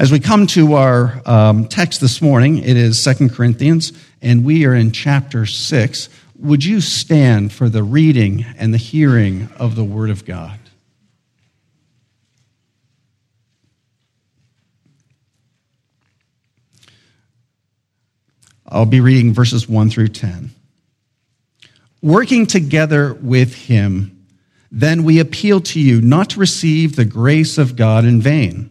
As we come to our um, text this morning, it is Second Corinthians, and we are in chapter 6. Would you stand for the reading and the hearing of the Word of God? I'll be reading verses 1 through 10. Working together with Him, then we appeal to you not to receive the grace of God in vain.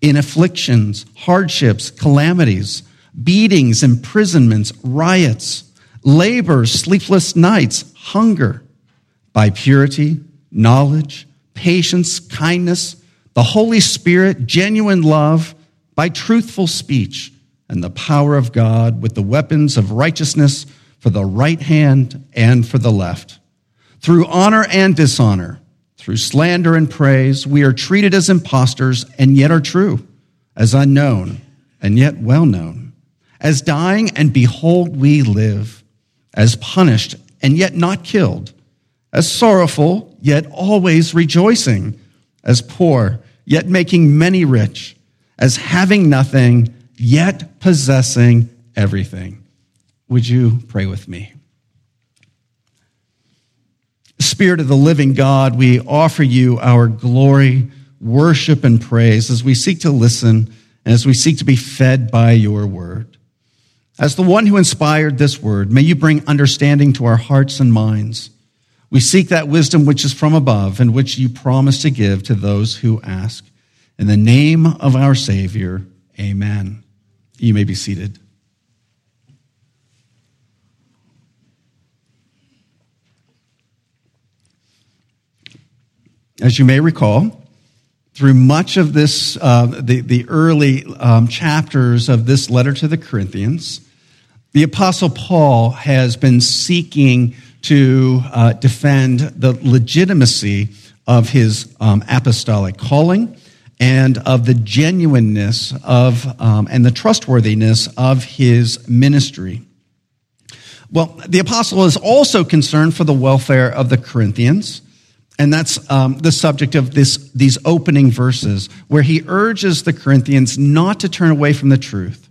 in afflictions, hardships, calamities, beatings, imprisonments, riots, labor, sleepless nights, hunger, by purity, knowledge, patience, kindness, the Holy Spirit, genuine love, by truthful speech, and the power of God with the weapons of righteousness for the right hand and for the left. Through honor and dishonor, through slander and praise, we are treated as impostors and yet are true, as unknown and yet well known, as dying and behold we live, as punished and yet not killed, as sorrowful yet always rejoicing, as poor yet making many rich, as having nothing yet possessing everything. Would you pray with me? Spirit of the living God, we offer you our glory, worship, and praise as we seek to listen and as we seek to be fed by your word. As the one who inspired this word, may you bring understanding to our hearts and minds. We seek that wisdom which is from above and which you promise to give to those who ask. In the name of our Savior, amen. You may be seated. As you may recall, through much of this, uh, the, the early um, chapters of this letter to the Corinthians, the Apostle Paul has been seeking to uh, defend the legitimacy of his um, apostolic calling and of the genuineness of um, and the trustworthiness of his ministry. Well, the apostle is also concerned for the welfare of the Corinthians and that's um, the subject of this, these opening verses, where he urges the Corinthians not to turn away from the truth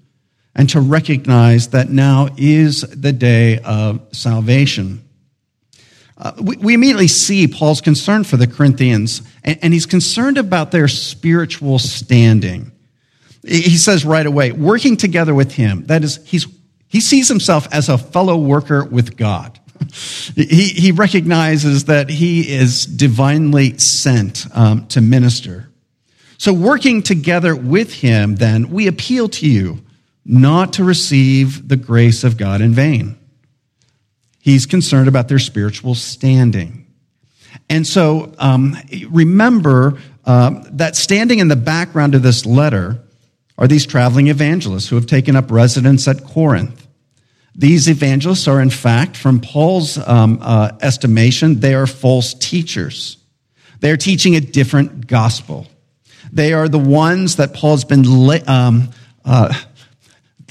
and to recognize that now is the day of salvation. Uh, we, we, immediately see Paul's concern for the Corinthians, and, and he's concerned about their spiritual standing. He says right away, working together with him, that is, he's, he sees himself as a fellow worker with God he, he recognizes that he is divinely sent um, to minister. So, working together with him, then, we appeal to you not to receive the grace of God in vain. He's concerned about their spiritual standing. And so, um, remember uh, that standing in the background of this letter are these traveling evangelists who have taken up residence at Corinth. These evangelists are, in fact, from Paul's um, uh, estimation, they are false teachers. They are teaching a different gospel. They are the ones that Paul's been um, uh,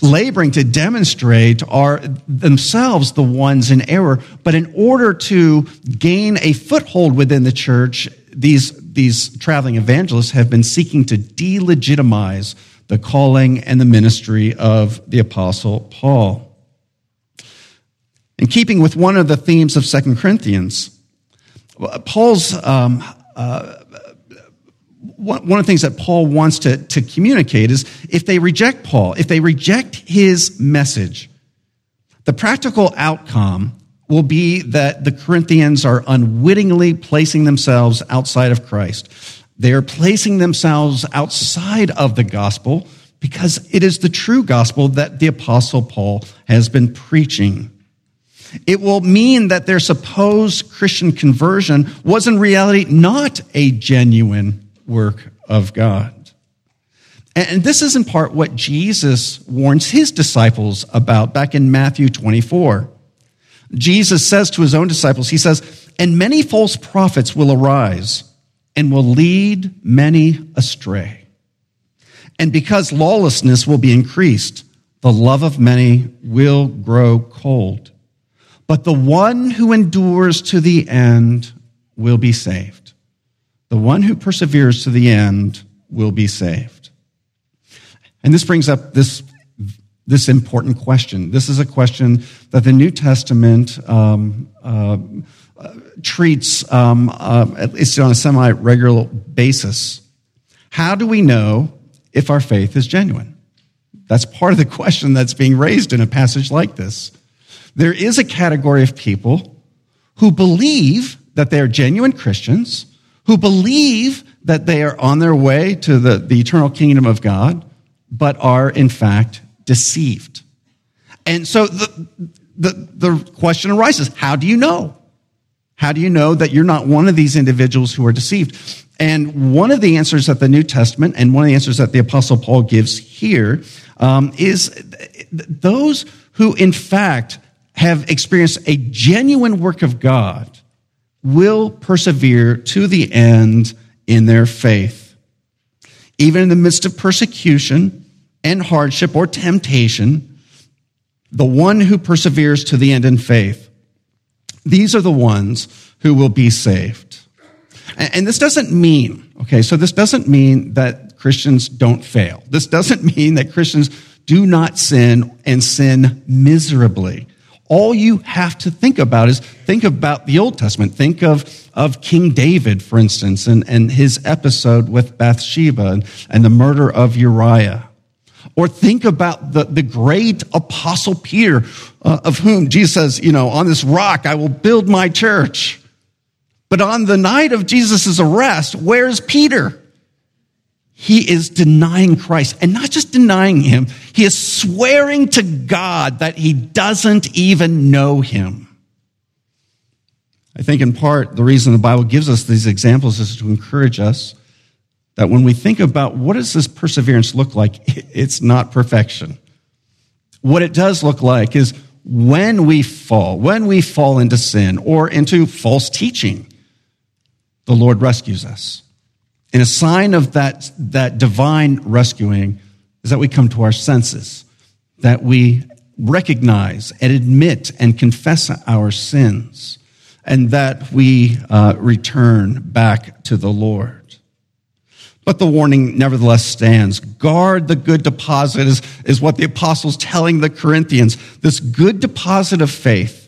laboring to demonstrate are themselves the ones in error. But in order to gain a foothold within the church, these, these traveling evangelists have been seeking to delegitimize the calling and the ministry of the apostle Paul. In keeping with one of the themes of Second Corinthians, Paul's um, uh, one of the things that Paul wants to, to communicate is if they reject Paul, if they reject his message, the practical outcome will be that the Corinthians are unwittingly placing themselves outside of Christ. They are placing themselves outside of the gospel because it is the true gospel that the apostle Paul has been preaching. It will mean that their supposed Christian conversion was in reality not a genuine work of God. And this is in part what Jesus warns his disciples about back in Matthew 24. Jesus says to his own disciples, He says, And many false prophets will arise and will lead many astray. And because lawlessness will be increased, the love of many will grow cold. But the one who endures to the end will be saved. The one who perseveres to the end will be saved. And this brings up this, this important question. This is a question that the New Testament um, uh, treats, um, uh, at least on a semi regular basis. How do we know if our faith is genuine? That's part of the question that's being raised in a passage like this. There is a category of people who believe that they are genuine Christians, who believe that they are on their way to the, the eternal kingdom of God, but are in fact deceived. And so the, the, the question arises how do you know? How do you know that you're not one of these individuals who are deceived? And one of the answers that the New Testament and one of the answers that the Apostle Paul gives here um, is those who, in fact, have experienced a genuine work of God will persevere to the end in their faith. Even in the midst of persecution and hardship or temptation, the one who perseveres to the end in faith, these are the ones who will be saved. And this doesn't mean, okay, so this doesn't mean that Christians don't fail. This doesn't mean that Christians do not sin and sin miserably. All you have to think about is think about the Old Testament. Think of, of King David, for instance, and, and his episode with Bathsheba and, and the murder of Uriah. Or think about the, the great apostle Peter, uh, of whom Jesus says, you know, on this rock I will build my church. But on the night of Jesus' arrest, where's Peter? He is denying Christ and not just denying him, he is swearing to God that he doesn't even know him. I think in part the reason the Bible gives us these examples is to encourage us that when we think about what does this perseverance look like, it's not perfection. What it does look like is when we fall, when we fall into sin or into false teaching, the Lord rescues us. And a sign of that, that divine rescuing is that we come to our senses, that we recognize and admit and confess our sins, and that we uh, return back to the Lord. But the warning nevertheless stands. Guard the good deposit is, is what the apostles telling the Corinthians. This good deposit of faith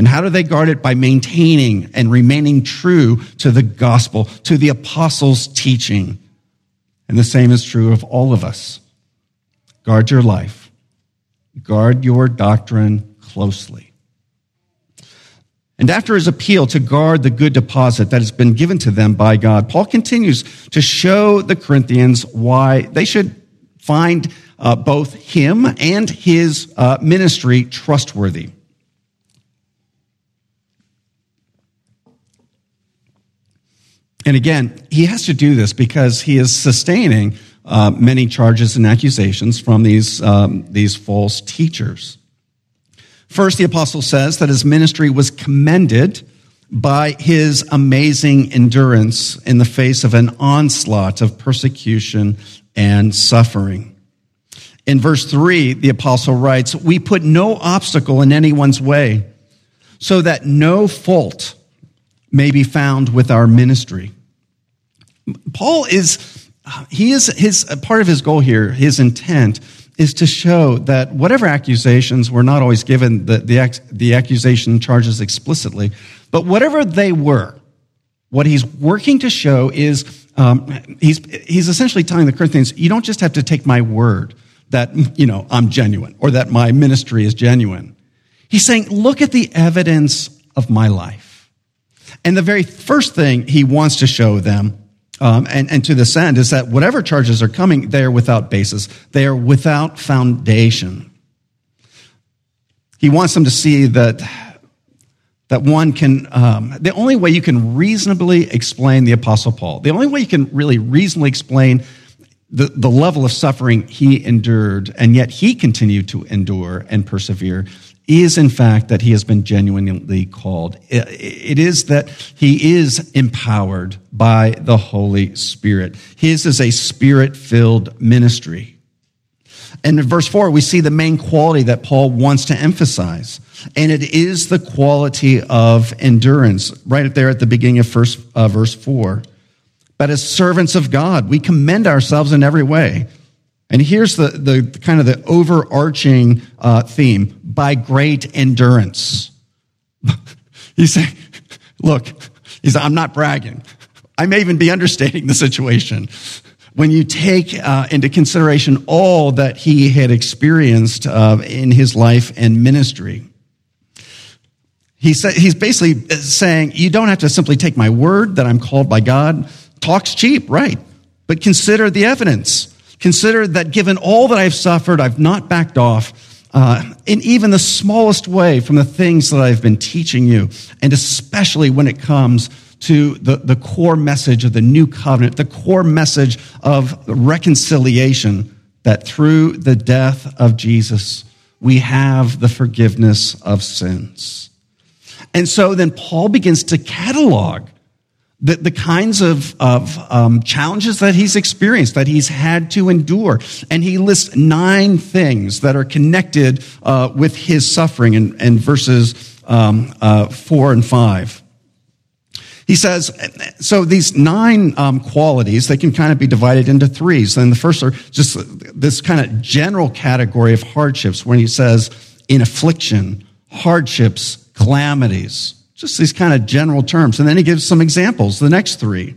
and how do they guard it? By maintaining and remaining true to the gospel, to the apostles' teaching. And the same is true of all of us. Guard your life, guard your doctrine closely. And after his appeal to guard the good deposit that has been given to them by God, Paul continues to show the Corinthians why they should find uh, both him and his uh, ministry trustworthy. And again, he has to do this because he is sustaining uh, many charges and accusations from these, um, these false teachers. First, the apostle says that his ministry was commended by his amazing endurance in the face of an onslaught of persecution and suffering. In verse 3, the apostle writes, We put no obstacle in anyone's way, so that no fault may be found with our ministry. Paul is, he is, his, part of his goal here, his intent, is to show that whatever accusations were not always given the, the, the accusation charges explicitly, but whatever they were, what he's working to show is um, he's, he's essentially telling the Corinthians, you don't just have to take my word that, you know, I'm genuine or that my ministry is genuine. He's saying, look at the evidence of my life. And the very first thing he wants to show them, um, and, and to this end, is that whatever charges are coming, they are without basis. They are without foundation. He wants them to see that, that one can, um, the only way you can reasonably explain the Apostle Paul, the only way you can really reasonably explain the, the level of suffering he endured, and yet he continued to endure and persevere, is in fact that he has been genuinely called. It is that he is empowered by the Holy Spirit. His is a spirit filled ministry. And in verse 4, we see the main quality that Paul wants to emphasize. And it is the quality of endurance, right there at the beginning of first, uh, verse 4. But as servants of God, we commend ourselves in every way. And here's the, the kind of the overarching uh, theme by great endurance. he's saying, look, he said, I'm not bragging. I may even be understating the situation when you take uh, into consideration all that he had experienced uh, in his life and ministry. He said, he's basically saying, you don't have to simply take my word that I'm called by God. Talk's cheap, right? But consider the evidence. Consider that given all that I've suffered, I've not backed off uh, in even the smallest way from the things that I've been teaching you, and especially when it comes to the, the core message of the new covenant, the core message of reconciliation that through the death of Jesus, we have the forgiveness of sins. And so then Paul begins to catalog the, the kinds of, of um, challenges that he's experienced, that he's had to endure. And he lists nine things that are connected uh, with his suffering in, in verses um, uh, four and five. He says, so these nine um, qualities, they can kind of be divided into threes. And the first are just this kind of general category of hardships when he says, in affliction, hardships, calamities, just these kind of general terms. And then he gives some examples, the next three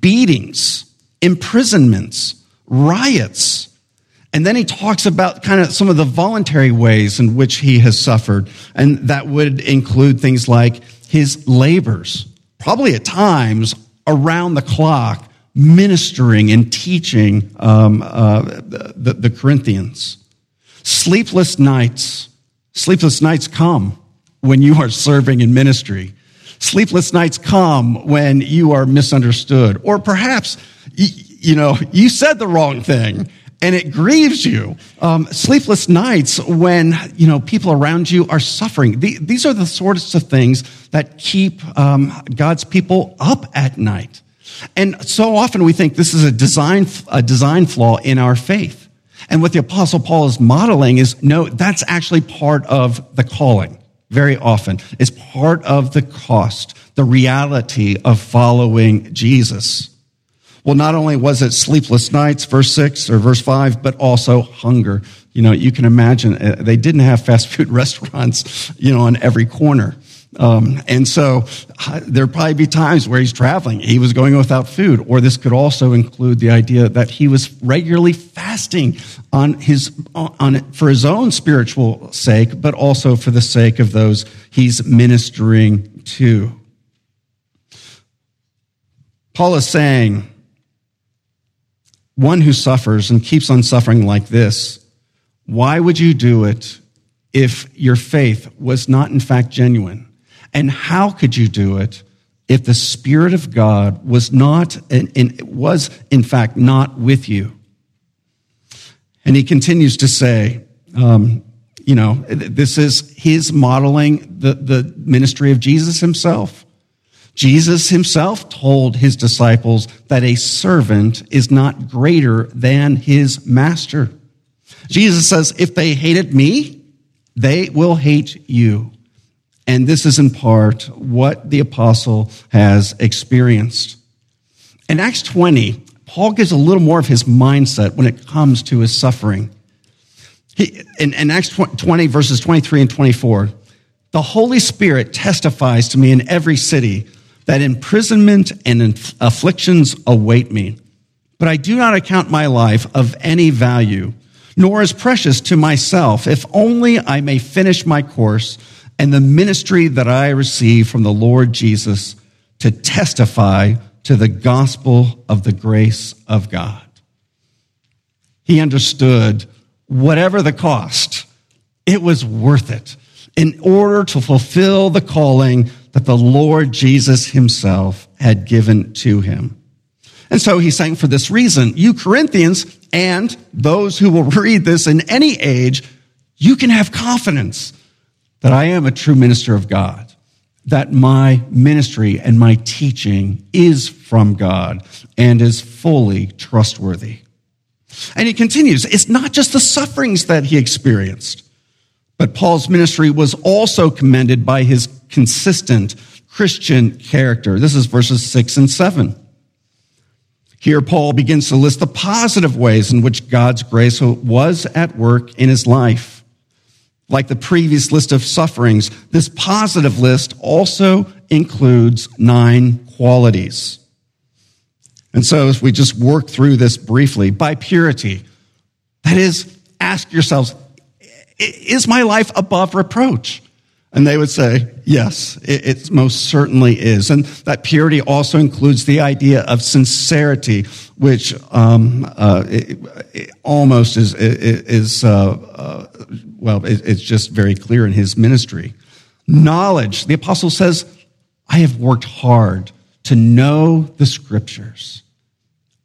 beatings, imprisonments, riots. And then he talks about kind of some of the voluntary ways in which he has suffered. And that would include things like his labors, probably at times around the clock, ministering and teaching um, uh, the, the Corinthians. Sleepless nights. Sleepless nights come when you are serving in ministry. Sleepless nights come when you are misunderstood. Or perhaps, you know, you said the wrong thing and it grieves you. Um, sleepless nights when, you know, people around you are suffering. these are the sorts of things that keep um, God's people up at night. And so often we think this is a design, a design flaw in our faith. And what the apostle Paul is modeling is no, that's actually part of the calling very often. It's part of the cost, the reality of following Jesus. Well, not only was it sleepless nights, verse 6 or verse 5, but also hunger. You know, you can imagine uh, they didn't have fast food restaurants, you know, on every corner. Um, and so uh, there'd probably be times where he's traveling, he was going without food, or this could also include the idea that he was regularly fasting on his, on, for his own spiritual sake, but also for the sake of those he's ministering to. Paul is saying, one who suffers and keeps on suffering like this, why would you do it if your faith was not in fact genuine? And how could you do it if the Spirit of God was not, was in fact not with you? And he continues to say, um, you know, this is his modeling the, the ministry of Jesus himself. Jesus himself told his disciples that a servant is not greater than his master. Jesus says, if they hated me, they will hate you. And this is in part what the apostle has experienced. In Acts 20, Paul gives a little more of his mindset when it comes to his suffering. He, in, in Acts 20, verses 23 and 24, the Holy Spirit testifies to me in every city that imprisonment and afflictions await me. But I do not account my life of any value, nor as precious to myself, if only I may finish my course and the ministry that I receive from the Lord Jesus to testify to the gospel of the grace of God. He understood whatever the cost, it was worth it in order to fulfill the calling that the Lord Jesus himself had given to him. And so he's saying for this reason, you Corinthians and those who will read this in any age, you can have confidence that I am a true minister of God, that my ministry and my teaching is from God and is fully trustworthy. And he continues, it's not just the sufferings that he experienced, but Paul's ministry was also commended by his consistent Christian character. This is verses six and seven. Here, Paul begins to list the positive ways in which God's grace was at work in his life. Like the previous list of sufferings, this positive list also includes nine qualities. And so, if we just work through this briefly, by purity, that is, ask yourselves, is my life above reproach? And they would say, yes, it, it, most certainly is. And that purity also includes the idea of sincerity, which um, uh, it, it almost is, is uh, uh, well, it's just very clear in his ministry. Knowledge. The apostle says, I have worked hard to know the scriptures.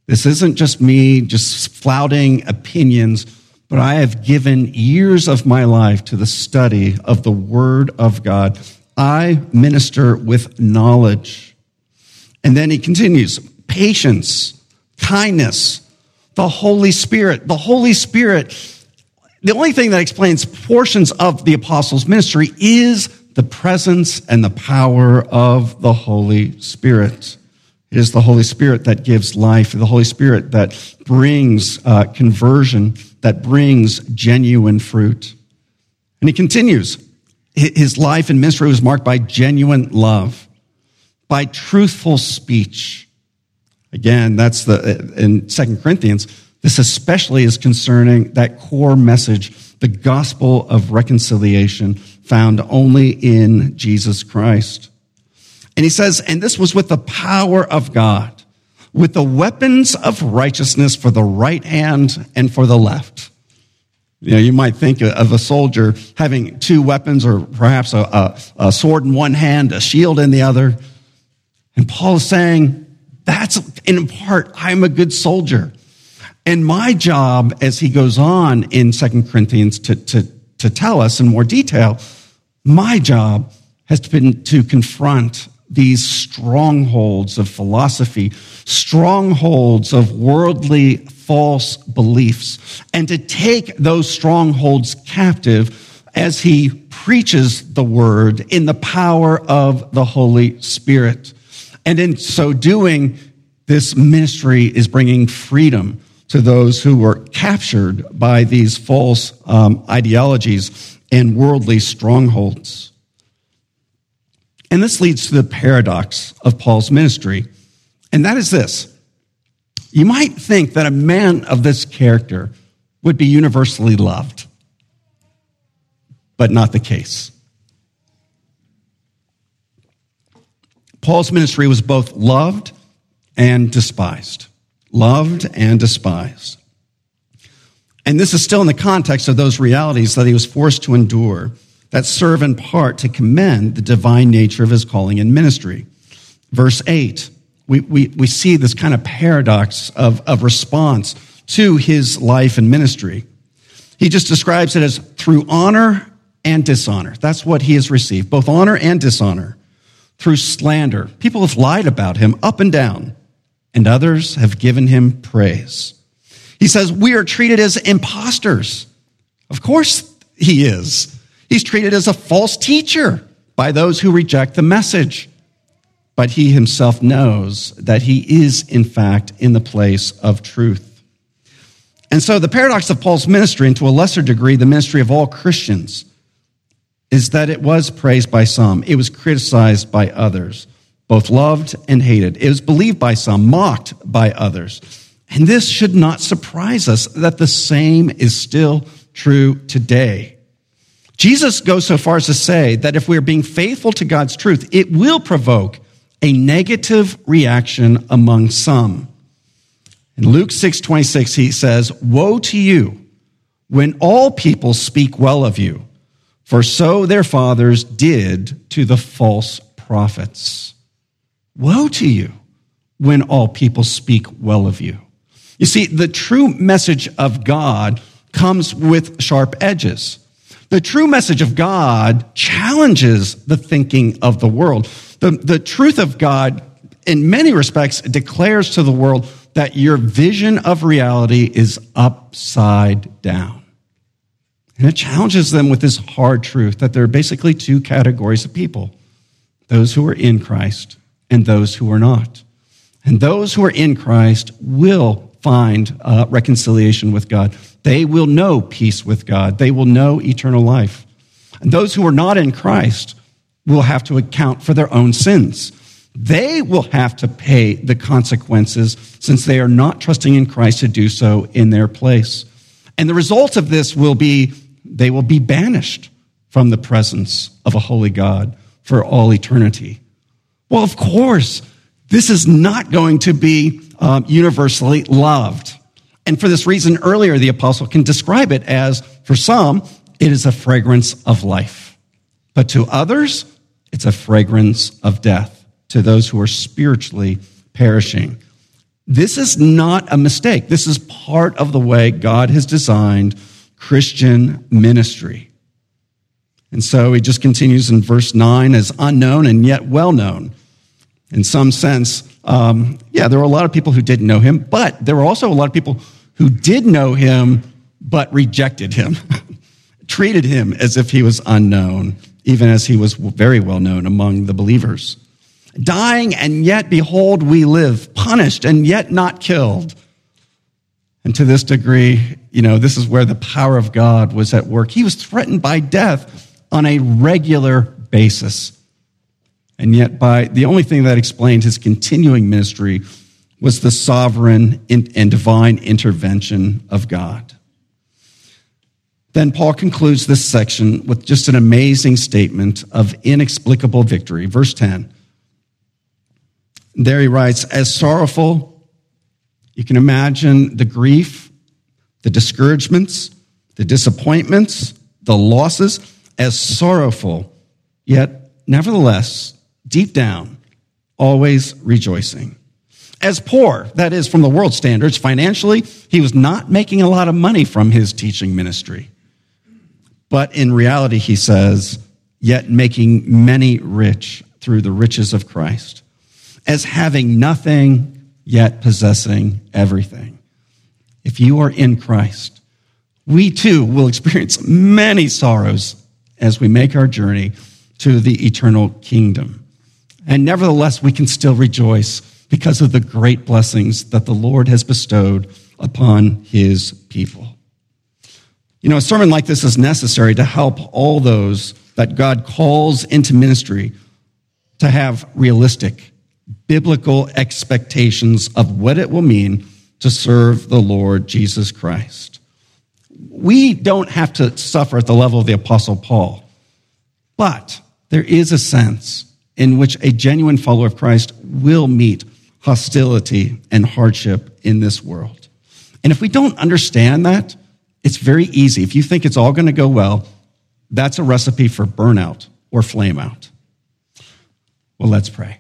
This isn't just me just flouting opinions but I have given years of my life to the study of the Word of God. I minister with knowledge. And then he continues patience, kindness, the Holy Spirit. The Holy Spirit, the only thing that explains portions of the apostles' ministry is the presence and the power of the Holy Spirit. It is the Holy Spirit that gives life, the Holy Spirit that brings uh, conversion that brings genuine fruit. And he continues his life and ministry was marked by genuine love, by truthful speech. Again, that's the, in Second Corinthians, this especially is concerning that core message, the gospel of reconciliation found only in Jesus Christ. And he says, and this was with the power of God with the weapons of righteousness for the right hand and for the left. You know, you might think of a soldier having two weapons or perhaps a, a, a sword in one hand, a shield in the other. And Paul is saying, that's in part, I'm a good soldier. And my job, as he goes on in Second Corinthians to, to, to tell us in more detail, my job has been to confront these strongholds of philosophy, strongholds of worldly false beliefs, and to take those strongholds captive as he preaches the word in the power of the Holy Spirit. And in so doing, this ministry is bringing freedom to those who were captured by these false um, ideologies and worldly strongholds. And this leads to the paradox of Paul's ministry, and that is this. You might think that a man of this character would be universally loved, but not the case. Paul's ministry was both loved and despised. Loved and despised. And this is still in the context of those realities that he was forced to endure that serve in part to commend the divine nature of his calling and ministry. Verse 8, we, we, we see this kind of paradox of, of response to his life and ministry. He just describes it as through honor and dishonor. That's what he has received, both honor and dishonor. Through slander. People have lied about him up and down, and others have given him praise. He says, We are treated as imposters. Of course, he is. He's treated as a false teacher by those who reject the message. But he himself knows that he is, in fact, in the place of truth. And so the paradox of Paul's ministry, and to a lesser degree, the ministry of all Christians, is that it was praised by some, it was criticized by others, both loved and hated. It was believed by some, mocked by others. And this should not surprise us that the same is still true today. Jesus goes so far as to say that if we're being faithful to God's truth, it will provoke a negative reaction among some. In Luke 6 26, he says, Woe to you when all people speak well of you, for so their fathers did to the false prophets. Woe to you when all people speak well of you. You see, the true message of God comes with sharp edges. The true message of God challenges the thinking of the world. The, the truth of God, in many respects, declares to the world that your vision of reality is upside down. And it challenges them with this hard truth that there are basically two categories of people those who are in Christ and those who are not. And those who are in Christ will find uh, reconciliation with God. They will know peace with God. They will know eternal life. And those who are not in Christ will have to account for their own sins. They will have to pay the consequences since they are not trusting in Christ to do so in their place. And the result of this will be they will be banished from the presence of a holy God for all eternity. Well, of course, this is not going to be um, universally loved. And for this reason, earlier the apostle can describe it as, for some, it is a fragrance of life. But to others, it's a fragrance of death to those who are spiritually perishing. This is not a mistake. This is part of the way God has designed Christian ministry. And so he just continues in verse 9 as unknown and yet well known. In some sense, um, yeah, there were a lot of people who didn't know him, but there were also a lot of people who did know him but rejected him, treated him as if he was unknown, even as he was very well known among the believers. Dying and yet, behold, we live, punished and yet not killed. And to this degree, you know, this is where the power of God was at work. He was threatened by death on a regular basis. And yet, by the only thing that explained his continuing ministry was the sovereign and divine intervention of God. Then Paul concludes this section with just an amazing statement of inexplicable victory. Verse 10. There he writes, as sorrowful, you can imagine the grief, the discouragements, the disappointments, the losses, as sorrowful, yet nevertheless, deep down, always rejoicing. As poor, that is, from the world standards, financially, he was not making a lot of money from his teaching ministry. But in reality, he says, yet making many rich through the riches of Christ. As having nothing, yet possessing everything. If you are in Christ, we too will experience many sorrows as we make our journey to the eternal kingdom. And nevertheless, we can still rejoice because of the great blessings that the Lord has bestowed upon his people. You know, a sermon like this is necessary to help all those that God calls into ministry to have realistic, biblical expectations of what it will mean to serve the Lord Jesus Christ. We don't have to suffer at the level of the Apostle Paul, but there is a sense in which a genuine follower of Christ will meet hostility and hardship in this world. And if we don't understand that, it's very easy. If you think it's all going to go well, that's a recipe for burnout or flame out. Well, let's pray.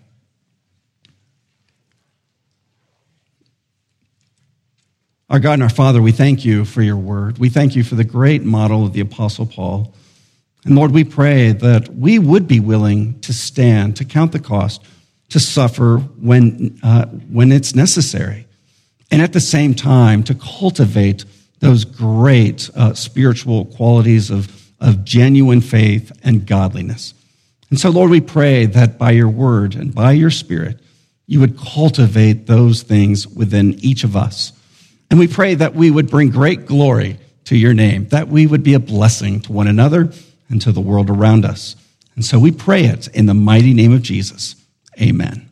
Our God and our Father, we thank you for your word. We thank you for the great model of the Apostle Paul. And Lord, we pray that we would be willing to stand, to count the cost, to suffer when, uh, when it's necessary. And at the same time, to cultivate those great uh, spiritual qualities of, of genuine faith and godliness. And so, Lord, we pray that by your word and by your spirit, you would cultivate those things within each of us. And we pray that we would bring great glory to your name, that we would be a blessing to one another and to the world around us. And so we pray it in the mighty name of Jesus. Amen.